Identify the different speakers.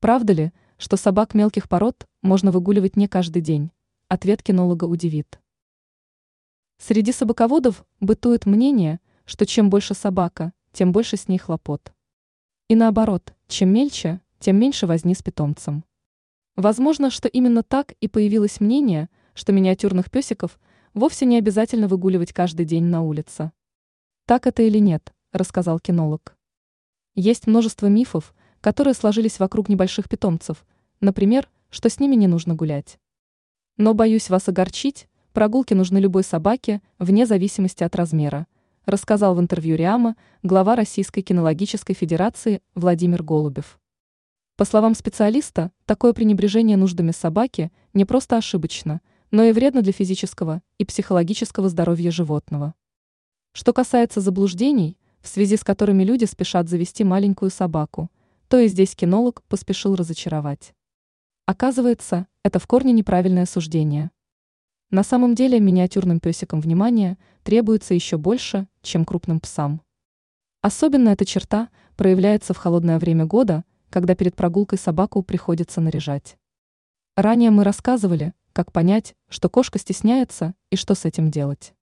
Speaker 1: Правда ли, что собак мелких пород можно выгуливать не каждый день? Ответ кинолога удивит. Среди собаководов бытует мнение, что чем больше собака, тем больше с ней хлопот. И наоборот, чем мельче, тем меньше возни с питомцем. Возможно, что именно так и появилось мнение, что миниатюрных песиков вовсе не обязательно выгуливать каждый день на улице. Так это или нет, рассказал кинолог. Есть множество мифов, которые сложились вокруг небольших питомцев, например, что с ними не нужно гулять. Но боюсь вас огорчить, прогулки нужны любой собаке, вне зависимости от размера, рассказал в интервью Риама глава Российской кинологической федерации Владимир Голубев. По словам специалиста, такое пренебрежение нуждами собаки не просто ошибочно, но и вредно для физического и психологического здоровья животного. Что касается заблуждений, в связи с которыми люди спешат завести маленькую собаку, то и здесь кинолог поспешил разочаровать. Оказывается, это в корне неправильное суждение. На самом деле миниатюрным песикам внимания требуется еще больше, чем крупным псам. Особенно эта черта проявляется в холодное время года, когда перед прогулкой собаку приходится наряжать. Ранее мы рассказывали, как понять, что кошка стесняется и что с этим делать.